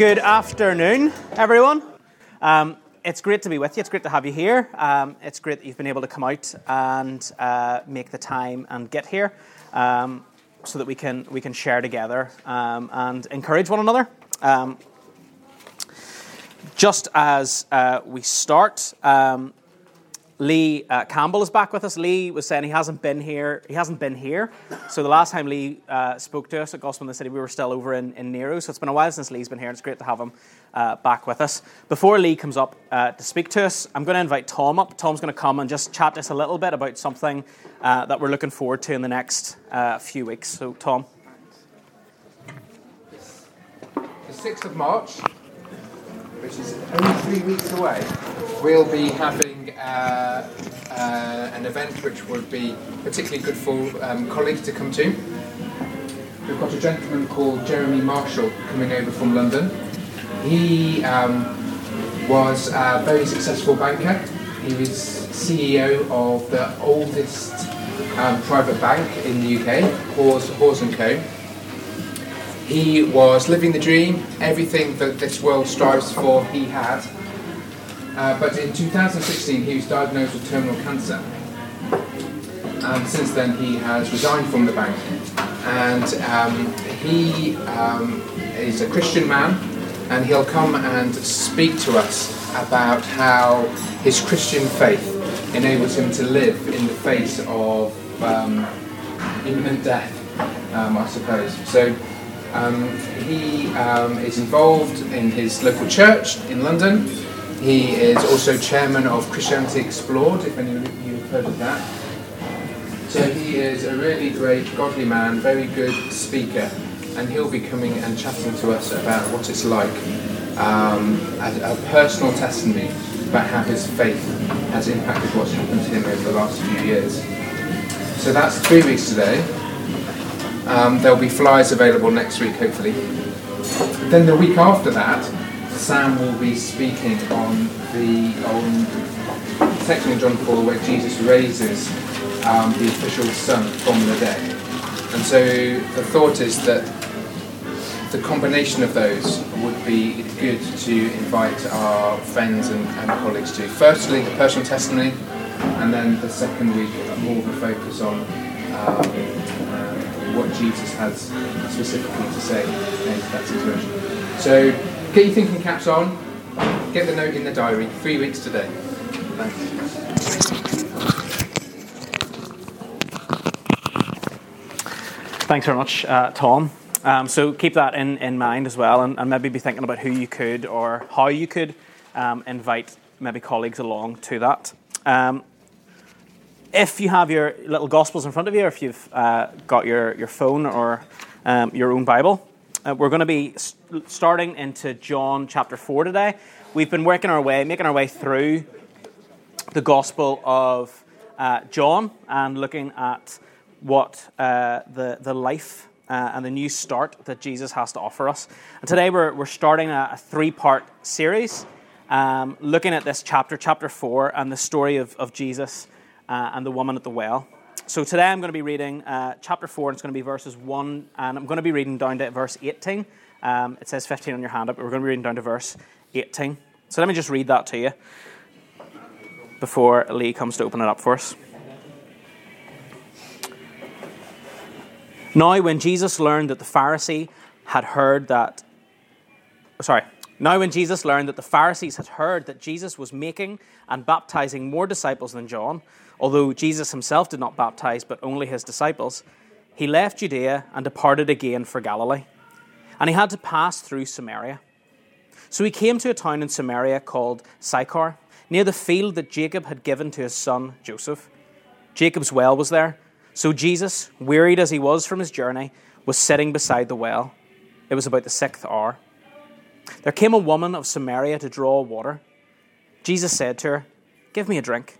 good afternoon, everyone. Um, it's great to be with you. It's great to have you here. Um, it's great that you've been able to come out and uh, make the time and get here, um, so that we can we can share together um, and encourage one another. Um, just as uh, we start, um, Lee uh, Campbell is back with us. Lee was saying he hasn't been here. He hasn't been here. So the last time Lee uh, spoke to us at Gospel in the City, we were still over in, in Nero. So it's been a while since Lee's been here. and It's great to have him uh, back with us. Before Lee comes up uh, to speak to us, I'm going to invite Tom up. Tom's going to come and just chat us a little bit about something uh, that we're looking forward to in the next uh, few weeks. So Tom. The 6th of March, which is only three weeks away, we'll be having uh, uh, an event which would be particularly good for um, colleagues to come to. We've got a gentleman called Jeremy Marshall coming over from London. He um, was a very successful banker. He was CEO of the oldest um, private bank in the UK, Hoare's, Hoare's Co. He was living the dream, everything that this world strives for, he had. Uh, but in 2016, he was diagnosed with terminal cancer. And since then, he has resigned from the bank. And um, he um, is a Christian man, and he'll come and speak to us about how his Christian faith enables him to live in the face of um, imminent death, um, I suppose. So um, he um, is involved in his local church in London. He is also chairman of Christianity Explored, if any of you have heard of that. So he is a really great, godly man, very good speaker, and he'll be coming and chatting to us about what it's like, um, a, a personal testimony about how his faith has impacted what's happened to him over the last few years. So that's three weeks today. Um, there'll be flyers available next week, hopefully. Then the week after that, Sam will be speaking on the on section in John 4 where Jesus raises um, the official son from the dead. And so the thought is that the combination of those would be good to invite our friends and, and colleagues to. Firstly, the personal testimony, and then the second week, more of a focus on um, uh, what Jesus has specifically to say in that situation. So get your thinking caps on, get the note in the diary, three weeks today. Thanks. Thanks very much, uh, Tom. Um, so keep that in, in mind as well, and, and, maybe be thinking about who you could or how you could um, invite maybe colleagues along to that. Um, if you have your little Gospels in front of you, or if you've uh, got your, your phone or um, your own Bible, uh, we're going to be starting into John chapter 4 today. We've been working our way, making our way through the Gospel of uh, John and looking at what uh, the, the life uh, and the new start that Jesus has to offer us. And today we're, we're starting a, a three part series um, looking at this chapter, chapter 4, and the story of, of Jesus uh, and the woman at the well. So today I'm going to be reading uh, chapter 4, and it's going to be verses 1, and I'm going to be reading down to verse 18. Um, it says 15 on your hand up, but we're going to be reading down to verse 18. So let me just read that to you before Lee comes to open it up for us. Now, when Jesus learned that the Pharisee had heard that, sorry, now when Jesus learned that the Pharisees had heard that Jesus was making and baptizing more disciples than John, although Jesus himself did not baptize but only his disciples, he left Judea and departed again for Galilee. And he had to pass through Samaria. So he came to a town in Samaria called Sychar, near the field that Jacob had given to his son Joseph. Jacob's well was there. So Jesus, wearied as he was from his journey, was sitting beside the well. It was about the sixth hour. There came a woman of Samaria to draw water. Jesus said to her, Give me a drink.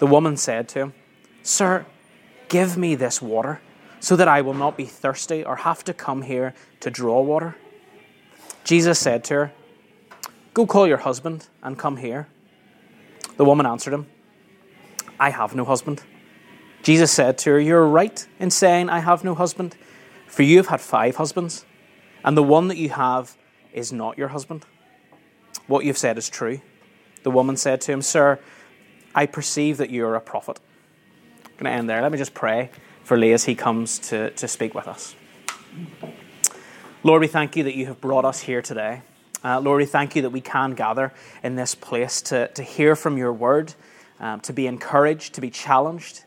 The woman said to him, Sir, give me this water so that I will not be thirsty or have to come here to draw water. Jesus said to her, Go call your husband and come here. The woman answered him, I have no husband. Jesus said to her, You're right in saying, I have no husband, for you have had five husbands, and the one that you have is not your husband. What you've said is true. The woman said to him, Sir, I perceive that you are a prophet. I'm going to end there. Let me just pray for Lee as he comes to, to speak with us. Lord, we thank you that you have brought us here today. Uh, Lord, we thank you that we can gather in this place to, to hear from your word, um, to be encouraged, to be challenged.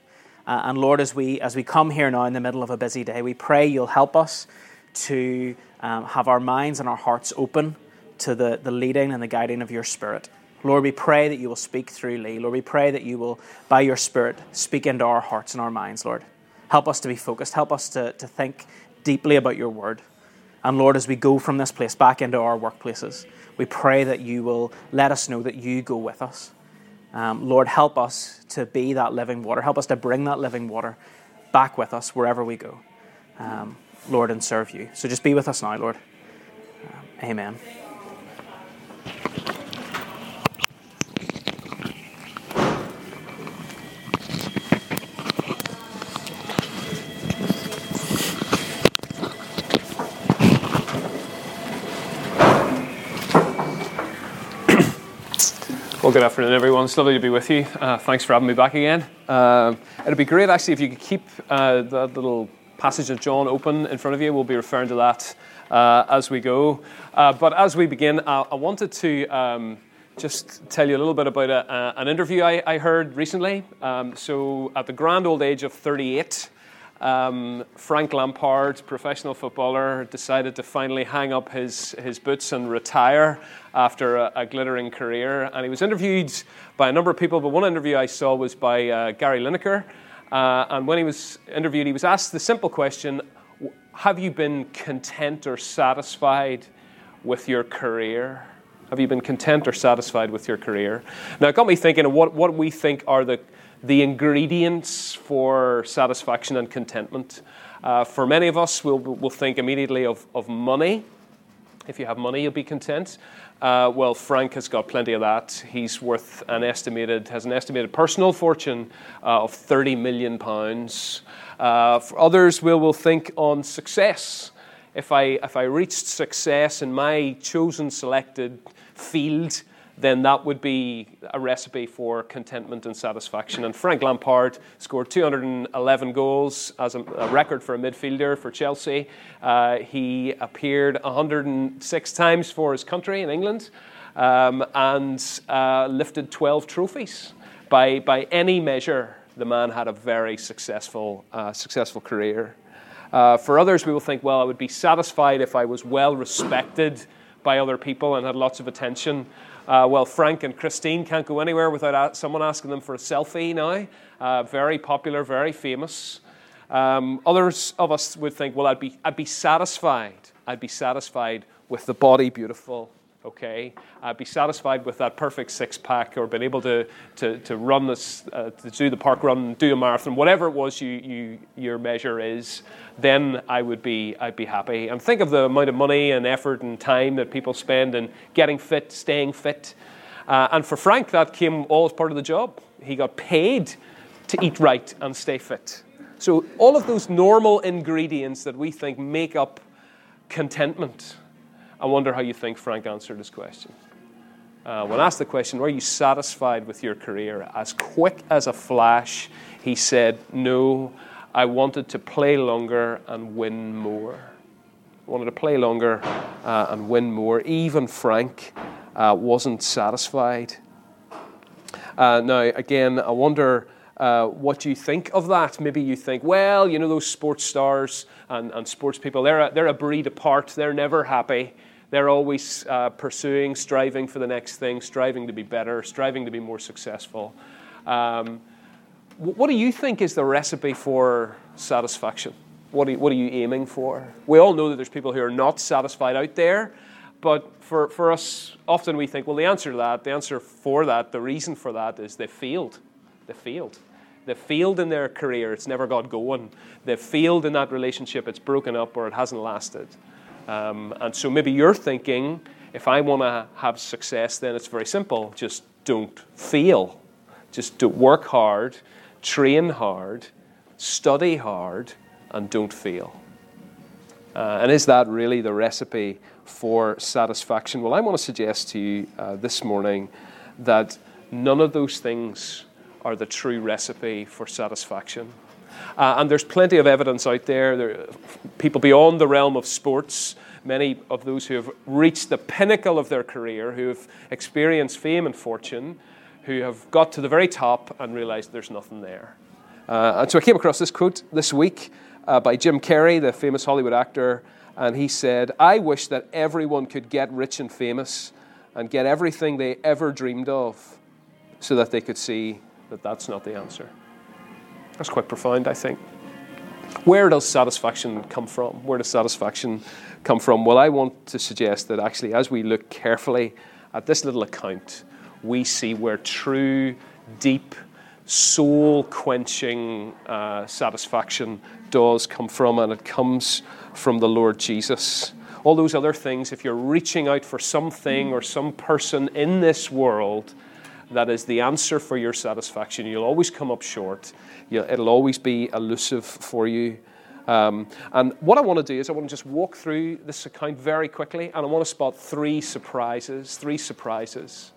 Uh, and Lord, as we, as we come here now in the middle of a busy day, we pray you'll help us to um, have our minds and our hearts open to the, the leading and the guiding of your Spirit. Lord, we pray that you will speak through Lee. Lord, we pray that you will, by your Spirit, speak into our hearts and our minds, Lord. Help us to be focused. Help us to, to think deeply about your word. And Lord, as we go from this place back into our workplaces, we pray that you will let us know that you go with us. Um, Lord, help us to be that living water. Help us to bring that living water back with us wherever we go, um, Lord, and serve you. So just be with us now, Lord. Um, amen. Good afternoon, everyone. It's lovely to be with you. Uh, thanks for having me back again. Uh, it'd be great, actually, if you could keep uh, that little passage of John open in front of you. We'll be referring to that uh, as we go. Uh, but as we begin, I, wanted to um, just tell you a little bit about a, an interview I, I heard recently. Um, so, at the grand old age of 38, um, Frank Lampard, professional footballer, decided to finally hang up his, his boots and retire after a, a, glittering career. And he was interviewed by a number of people, but one interview I saw was by uh, Gary Lineker. Uh, and when he was interviewed, he was asked the simple question Have you been content or satisfied with your career? Have you been content or satisfied with your career? Now, it got me thinking of what, what we think are the the ingredients for satisfaction and contentment. Uh, for many of us, we'll, we'll think immediately of, of money. If you have money, you'll be content. Uh, well, Frank has got plenty of that. He's worth an estimated, has an estimated personal fortune uh, of 30 million pounds. Uh, for others, we'll, will think on success. If I, if I reached success in my chosen selected field, then that would be a recipe for contentment and satisfaction. And Frank Lampard scored 211 goals as a, a record for a midfielder for Chelsea. Uh, he appeared 106 times for his country in England um, and uh, lifted 12 trophies. By, by any measure, the man had a very successful, uh, successful career. Uh, for others, we will think, well, I would be satisfied if I was well respected by other people and had lots of attention. Uh, well, Frank and Christine can't go anywhere without someone asking them for a selfie now. Uh, very popular, very famous. Um, others of us would think, well, I'd be, I'd be satisfied. I'd be satisfied with the body beautiful, okay? I'd be satisfied with that perfect six pack or being able to, to, to run this, uh, to do the park run, do a marathon, whatever it was you, you, your measure is, then I would be, I'd be happy. And think of the amount of money and effort and time that people spend in getting fit, staying fit. Uh, and for Frank, that came all as part of the job. He got paid to eat right and stay fit. So, all of those normal ingredients that we think make up contentment I wonder how you think Frank answered this question. Uh, when asked the question, Were you satisfied with your career? As quick as a flash, he said, No, I wanted to play longer and win more. I wanted to play longer uh, and win more. Even Frank uh, wasn't satisfied. Uh, now, again, I wonder uh, what do you think of that. Maybe you think, well, you know, those sports stars and, and sports people, they're a, they're a breed apart. They're never happy. They're always uh, pursuing, striving for the next thing, striving to be better, striving to be more successful. Um, what do you think is the recipe for satisfaction? What are, you, what are you aiming for? We all know that there's people who are not satisfied out there, but for, for us, often we think, well, the answer to that, the answer for that, the reason for that is they failed. They failed. They failed in their career, it's never got going. They've failed in that relationship, it's broken up or it hasn't lasted. Um, and so maybe you're thinking, if I want to have success, then it's very simple. Just don't fail. Just do work hard, train hard, study hard, and don't fail. Uh, and is that really the recipe for satisfaction? Well, I want to suggest to you uh, this morning that none of those things are the true recipe for satisfaction. Uh, and there's plenty of evidence out there. there people beyond the realm of sports, many of those who have reached the pinnacle of their career, who have experienced fame and fortune, who have got to the very top and realized there's nothing there. Uh, and so I came across this quote this week uh, by Jim Carrey, the famous Hollywood actor, and he said, I wish that everyone could get rich and famous and get everything they ever dreamed of so that they could see that that's not the answer. That's quite profound, I think. Where does satisfaction come from? Where does satisfaction come from? Well, I want to suggest that actually, as we look carefully at this little account, we see where true, deep, soul quenching uh, satisfaction does come from, and it comes from the Lord Jesus. All those other things, if you're reaching out for something or some person in this world that is the answer for your satisfaction, you'll always come up short. it'll always be elusive for you. Um, and what I want to do is I want to just walk through this account very quickly, and I want to spot three surprises. Three surprises,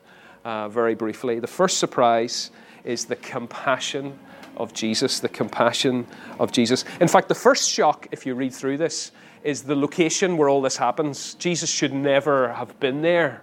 uh, very briefly. The first surprise is the compassion of Jesus, the compassion of Jesus. In fact, the first shock, if you read through this, is the location where all this happens. Jesus should never have been there.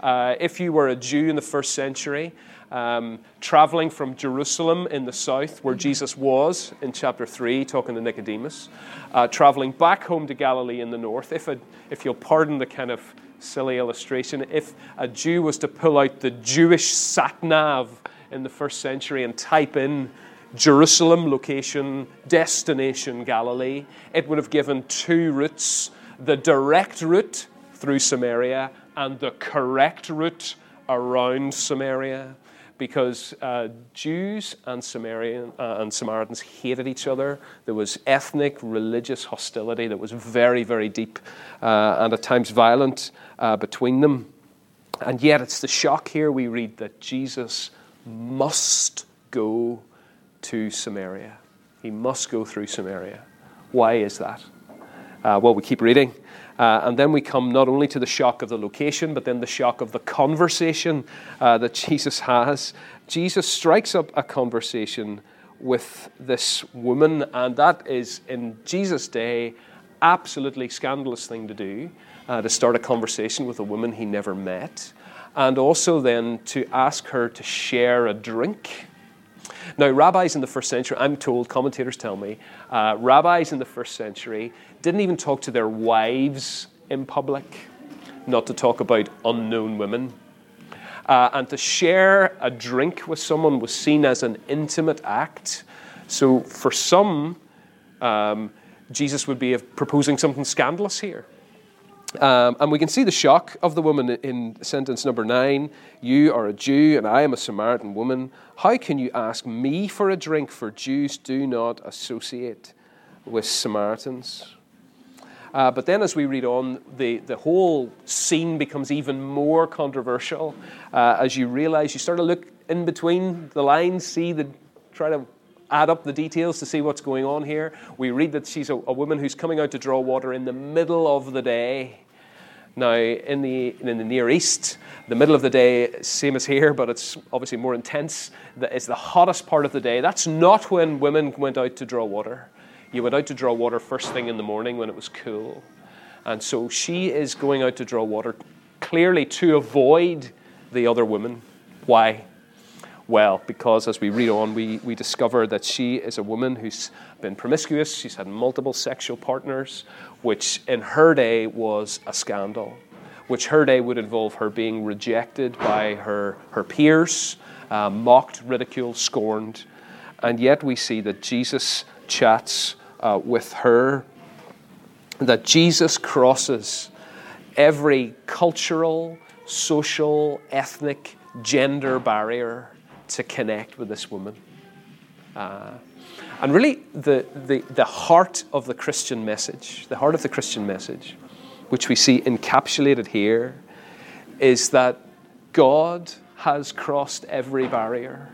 Uh, if you were a Jew in the first century, um, traveling from Jerusalem in the south, where Jesus was in chapter 3, talking to Nicodemus, uh, traveling back home to Galilee in the north, if, a, if you'll pardon the kind of silly illustration, if a Jew was to pull out the Jewish sat nav in the first century and type in Jerusalem, location, destination, Galilee, it would have given two routes. The direct route through Samaria and the correct route around Samaria because uh, Jews and Samaritan uh, and Samaritans hated each other. There was ethnic, religious hostility that was very, very deep uh, and at times violent uh, between them. And yet, it's the shock here we read that Jesus must go to Samaria. He must go through Samaria. Why is that? Uh, well, we keep reading. Uh, and then we come not only to the shock of the location, but then the shock of the conversation uh, that Jesus has. Jesus strikes up a conversation with this woman, and that is, in Jesus' day, absolutely scandalous thing to do uh, to start a conversation with a woman he never met and also then to ask her to share a drink. Now, rabbis in the first century, I'm told, commentators tell me, uh, rabbis in the first century didn't even talk to their wives in public, not to talk about unknown women. Uh, and to share a drink with someone was seen as an intimate act. So, for some, um, Jesus would be proposing something scandalous here. Um, and we can see the shock of the woman in sentence number nine. You are a Jew, and I am a Samaritan woman. How can you ask me for a drink? For Jews do not associate with Samaritans. Uh, but then, as we read on, the, the whole scene becomes even more controversial uh, as you realize you start to look in between the lines, see the, try to add up the details to see what's going on here. We read that she's a, a, woman who's coming out to draw water in the middle of the day. Now, in the, in the Near East, the middle of the day, same as here, but it's obviously more intense. It's the hottest part of the day. That's not when women went out to draw water. You went out to draw water first thing in the morning when it was cool. And so she is going out to draw water, clearly to avoid the other women. Why? Well, because as we read on, we, we discover that she is a woman who's been promiscuous, she's had multiple sexual partners, which in her day was a scandal, which her day would involve her being rejected by her, her peers, uh, mocked, ridiculed, scorned. And yet we see that Jesus chats uh, with her, that Jesus crosses every cultural, social, ethnic, gender barrier to connect with this woman. Uh, and really, the, the, the heart of the Christian message, the heart of the Christian message, which we see encapsulated here, is that God has crossed every barrier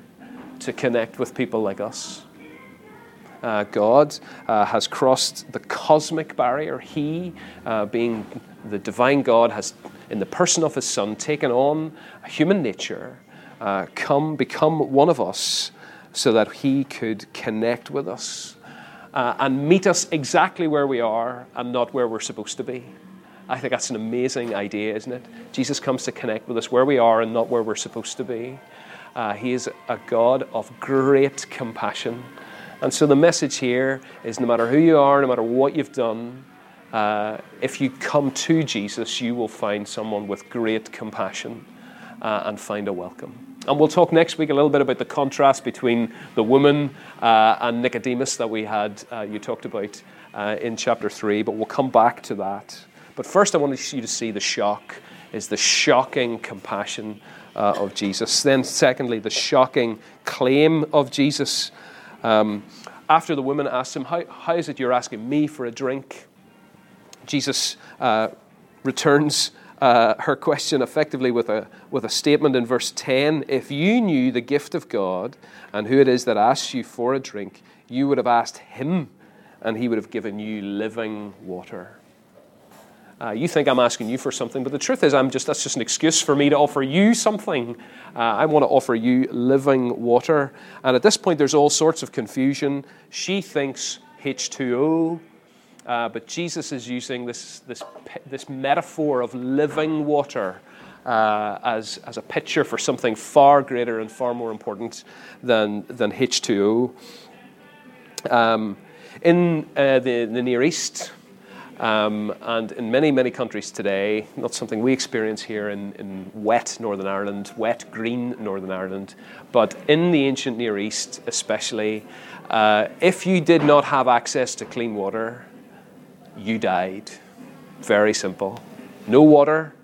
to connect with people like us. Uh, God uh, has crossed the cosmic barrier. He, uh, being the divine God, has, in the person of His Son, taken on human nature, uh, come, become one of us, so that He could connect with us uh, and meet us exactly where we are and not where we're supposed to be. I think that's an amazing idea, isn't it? Jesus comes to connect with us where we are and not where we're supposed to be. Uh, he is a God of great compassion. And so the message here is no matter who you are, no matter what you've done, uh, if you come to Jesus, you will find someone with great compassion uh, and find a welcome. And we'll talk next week a little bit about the contrast between the woman uh, and Nicodemus that we had, uh, you talked about uh, in chapter 3, but we'll come back to that. But first, I want you to see the shock, is the shocking compassion uh, of Jesus. Then, secondly, the shocking claim of Jesus. Um, after the woman asked him, how, how is it you're asking me for a drink? Jesus uh, returns uh, her question effectively with a, with a statement in verse 10 If you knew the gift of God and who it is that asks you for a drink, you would have asked him, and he would have given you living water. Uh, you think I'm asking you for something, but the truth is, I'm just that's just an excuse for me to offer you something. Uh, I want to offer you living water. And at this point, there's all sorts of confusion. She thinks H2O. Uh, but Jesus is using this, this, this metaphor of living water uh, as, as a picture for something far greater and far more important than, than H2O. Um, in uh, the, the Near East, um, and in many, many countries today, not something we experience here in, in wet Northern Ireland, wet green Northern Ireland, but in the ancient Near East especially, uh, if you did not have access to clean water, you died. Very simple. No water,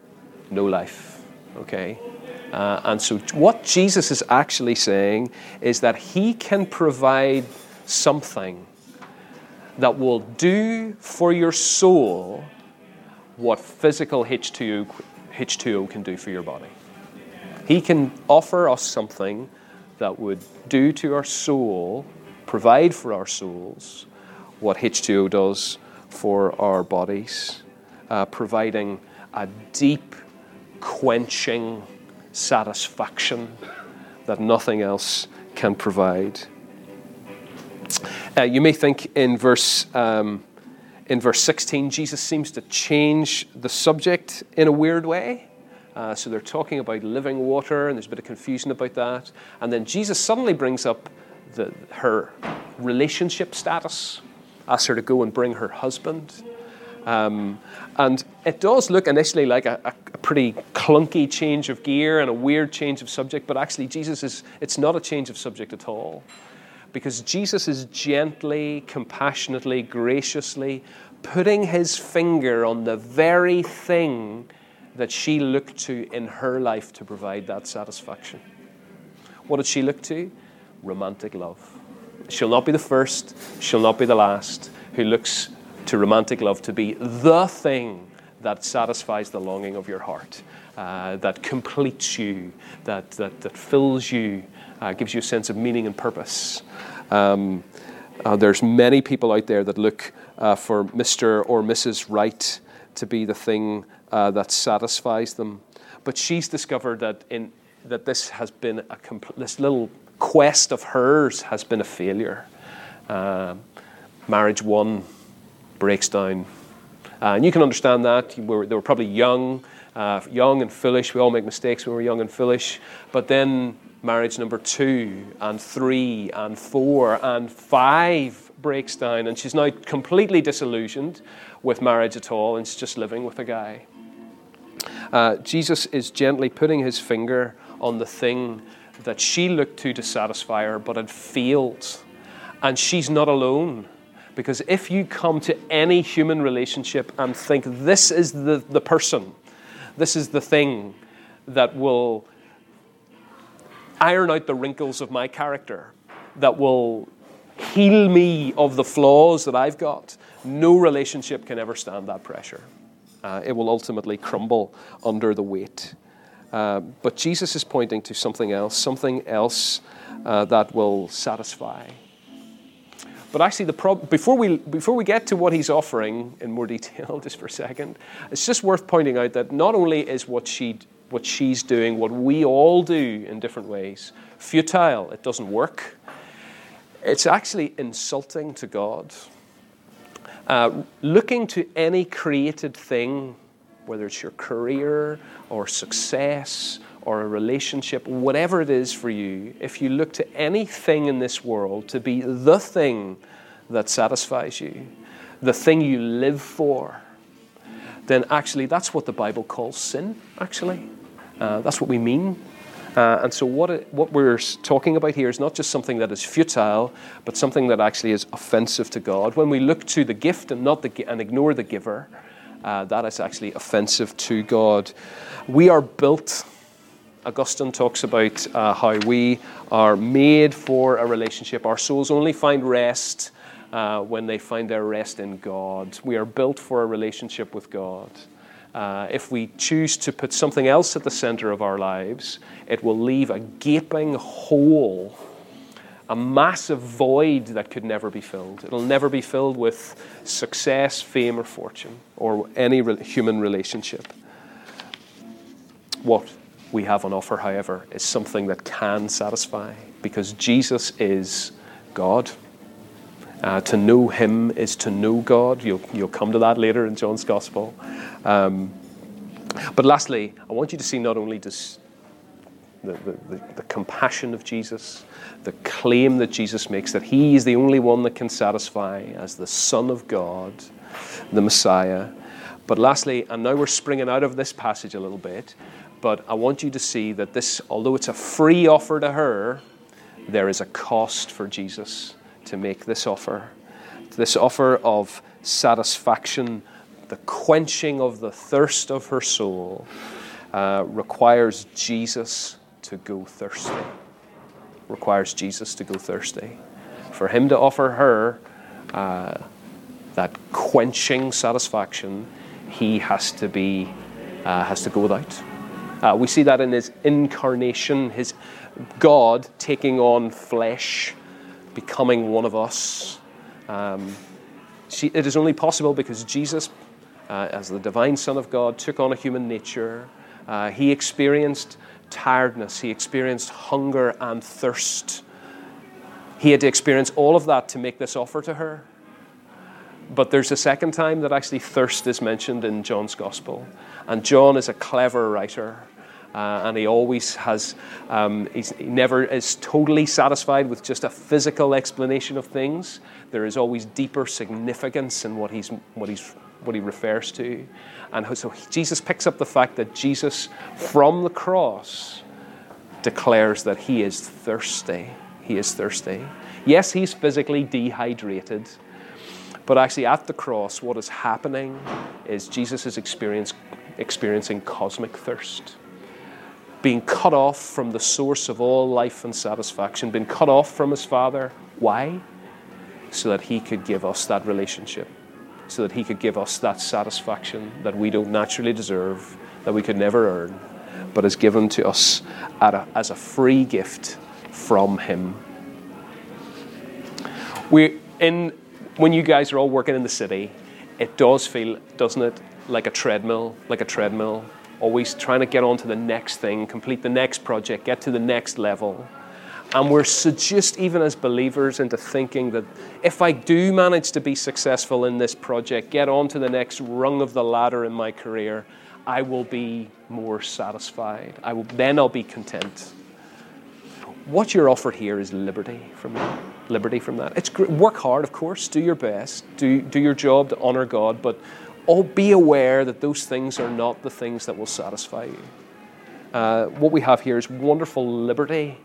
no life. Okay? Uh, and so, what Jesus is actually saying is that he can provide something that will do for your soul what physical H2O, H2O can do for your body. He can offer us something that would do to our soul, provide for our souls, what H2O does for our bodies, uh, providing a deep, quenching satisfaction that nothing else can provide. Uh, you may think in verse, um, in verse 16, Jesus seems to change the subject in a weird way. Uh, so they're talking about living water, and there's a bit of confusion about that. And then Jesus suddenly brings up the, her relationship status asked her to go and bring her husband. Um, and it does look initially like a, a, pretty clunky change of gear and a weird change of subject, but actually, Jesus is, it's not a change of subject at all. Because Jesus is gently, compassionately, graciously putting his finger on the very thing that she looked to in her life to provide that satisfaction. What did she look to? Romantic love. She'll not be the first, she'll not be the last, who looks to romantic love to be the thing that satisfies the longing of your heart, uh, that completes you, that, that, that fills you, uh, gives you a sense of meaning and purpose. Um, uh, there's many people out there that look uh, for Mr. or Mrs. Right to be the thing uh, that satisfies them. But she's discovered that, in, that this has been a compl- this little quest of hers has been a failure. Uh, marriage one breaks down. Uh, and you can understand that. We were, they were probably young, uh, young and foolish. We all make mistakes when we're young and foolish. But then marriage number two, and three, and four, and five breaks down. And she's now completely disillusioned with marriage at all, and she's just living with a guy. Uh, Jesus is gently putting his finger on the thing that she looked to to satisfy her, but had failed. And she's not alone. Because if you come to any human relationship and think this is the, the person, this is the thing that will iron out the wrinkles of my character, that will heal me of the flaws that I've got, no relationship can ever stand that pressure. Uh, it will ultimately crumble under the weight. Uh, but Jesus is pointing to something else, something else uh, that will satisfy. But actually, the prob- before, we, before we get to what he's offering in more detail, just for a second, it's just worth pointing out that not only is what, she, what she's doing what we all do in different ways futile, it doesn't work, it's actually insulting to God. Uh, looking to any created thing, whether it's your career or success or a relationship, whatever it is for you, if you look to anything in this world to be the thing that satisfies you, the thing you live for, then actually that's what the Bible calls sin, actually. Uh, that's what we mean. Uh, and so, what, it, what we're talking about here is not just something that is futile, but something that actually is offensive to God. When we look to the gift and, not the, and ignore the giver, uh, that is actually offensive to God. We are built Augustine talks about uh, how we are made for a relationship. Our souls only find rest uh, when they find their rest in God. We are built for a relationship with God. Uh, if we choose to put something else at the center of our lives, it will leave a gaping hole, a massive void that could never be filled. It'll never be filled with success, fame, or fortune, or any re- human relationship. What we have on offer, however, is something that can satisfy because Jesus is God. Uh, to know Him is to know God. You'll, you'll come to that later in John's Gospel. Um, but lastly, I want you to see not only this, the, the, the, compassion of Jesus, the claim that Jesus makes that He is the only one that can satisfy as the Son of God, the Messiah. But lastly, and now we're springing out of this passage a little bit, but I want you to see that this, although it's a free offer to her, there is a cost for Jesus to make this offer. This offer of satisfaction, the quenching of the thirst of her soul, uh, requires Jesus to go thirsty. Requires Jesus to go thirsty. For him to offer her uh, that quenching satisfaction, he has to be uh, has to go without. Uh, we see that in his incarnation, his God taking on flesh, becoming one of us. Um, she, it is only possible because Jesus, uh, as the divine Son of God, took on a human nature. Uh, he experienced tiredness, he experienced hunger and thirst. He had to experience all of that to make this offer to her. But there's a second time that actually thirst is mentioned in John's Gospel. And John is a clever writer. Uh, and he always has, um, he never is totally satisfied with just a physical explanation of things. There is always deeper significance in what, he's, what, he's, what he refers to. And so Jesus picks up the fact that Jesus, from the cross, declares that he is thirsty. He is thirsty. Yes, he's physically dehydrated. But actually, at the cross, what is happening is Jesus is experiencing cosmic thirst being cut off from the source of all life and satisfaction, being cut off from his Father. Why? So that he could give us that relationship, so that he could give us that satisfaction that we don't naturally deserve, that we could never earn, but is given to us a, as a free gift from him. We in when you guys are all working in the city, it does feel, doesn't it, like a treadmill, like a treadmill always trying to get on to the next thing, complete the next project, get to the next level. And we're seduced, even as believers, into thinking that if I do manage to be successful in this project, get on to the next rung of the ladder in my career, I will be more satisfied. I will, then I'll be content. What you're offered here is liberty from that. Liberty from that. It's work hard, of course. Do your best. Do do your job to honor God, but all be aware that those things are not the things that will satisfy you. Uh, what we have here is wonderful liberty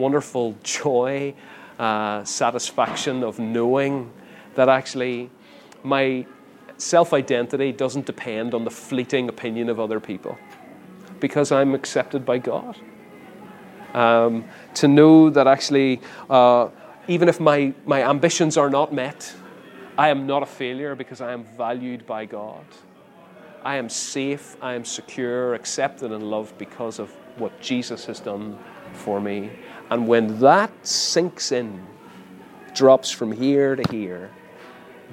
wonderful joy, uh, satisfaction of knowing that actually my self identity doesn't depend on the fleeting opinion of other people because I'm accepted by God. Um, to know that actually, uh, even if my, my ambitions are not met, I am not a failure because I am valued by God. I am safe, I am secure, accepted, and loved because of what Jesus has done for me. And when that sinks in, drops from here to here,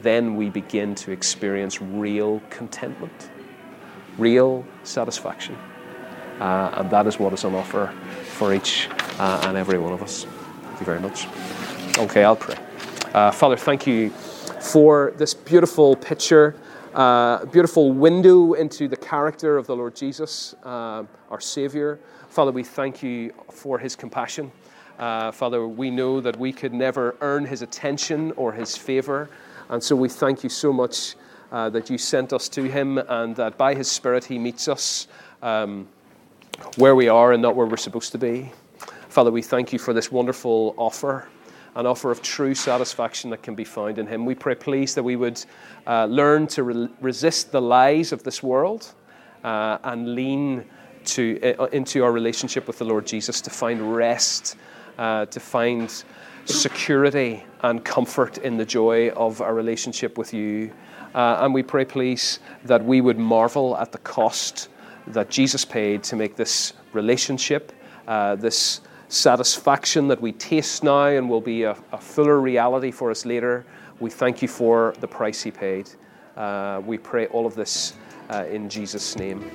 then we begin to experience real contentment, real satisfaction. Uh, and that is what is on offer for each uh, and every one of us. Thank you very much. Okay, I'll pray. Uh, Father, thank you for this beautiful picture, uh, beautiful window into the character of the Lord Jesus, uh, our Savior. Father, we thank you for his compassion. Uh, Father, we know that we could never earn his attention or his favor. And so we thank you so much uh, that you sent us to him and that by his Spirit he meets us um, where we are and not where we're supposed to be. Father, we thank you for this wonderful offer, an offer of true satisfaction that can be found in him. We pray, please, that we would uh, learn to re- resist the lies of this world uh, and lean to, uh, into our relationship with the Lord Jesus to find rest uh, to find security and comfort in the joy of our relationship with you. Uh, and we pray, please, that we would marvel at the cost that Jesus paid to make this relationship, uh, this satisfaction that we taste now and will be a, a, fuller reality for us later. We thank you for the price he paid. Uh, we pray all of this uh, in Jesus' name.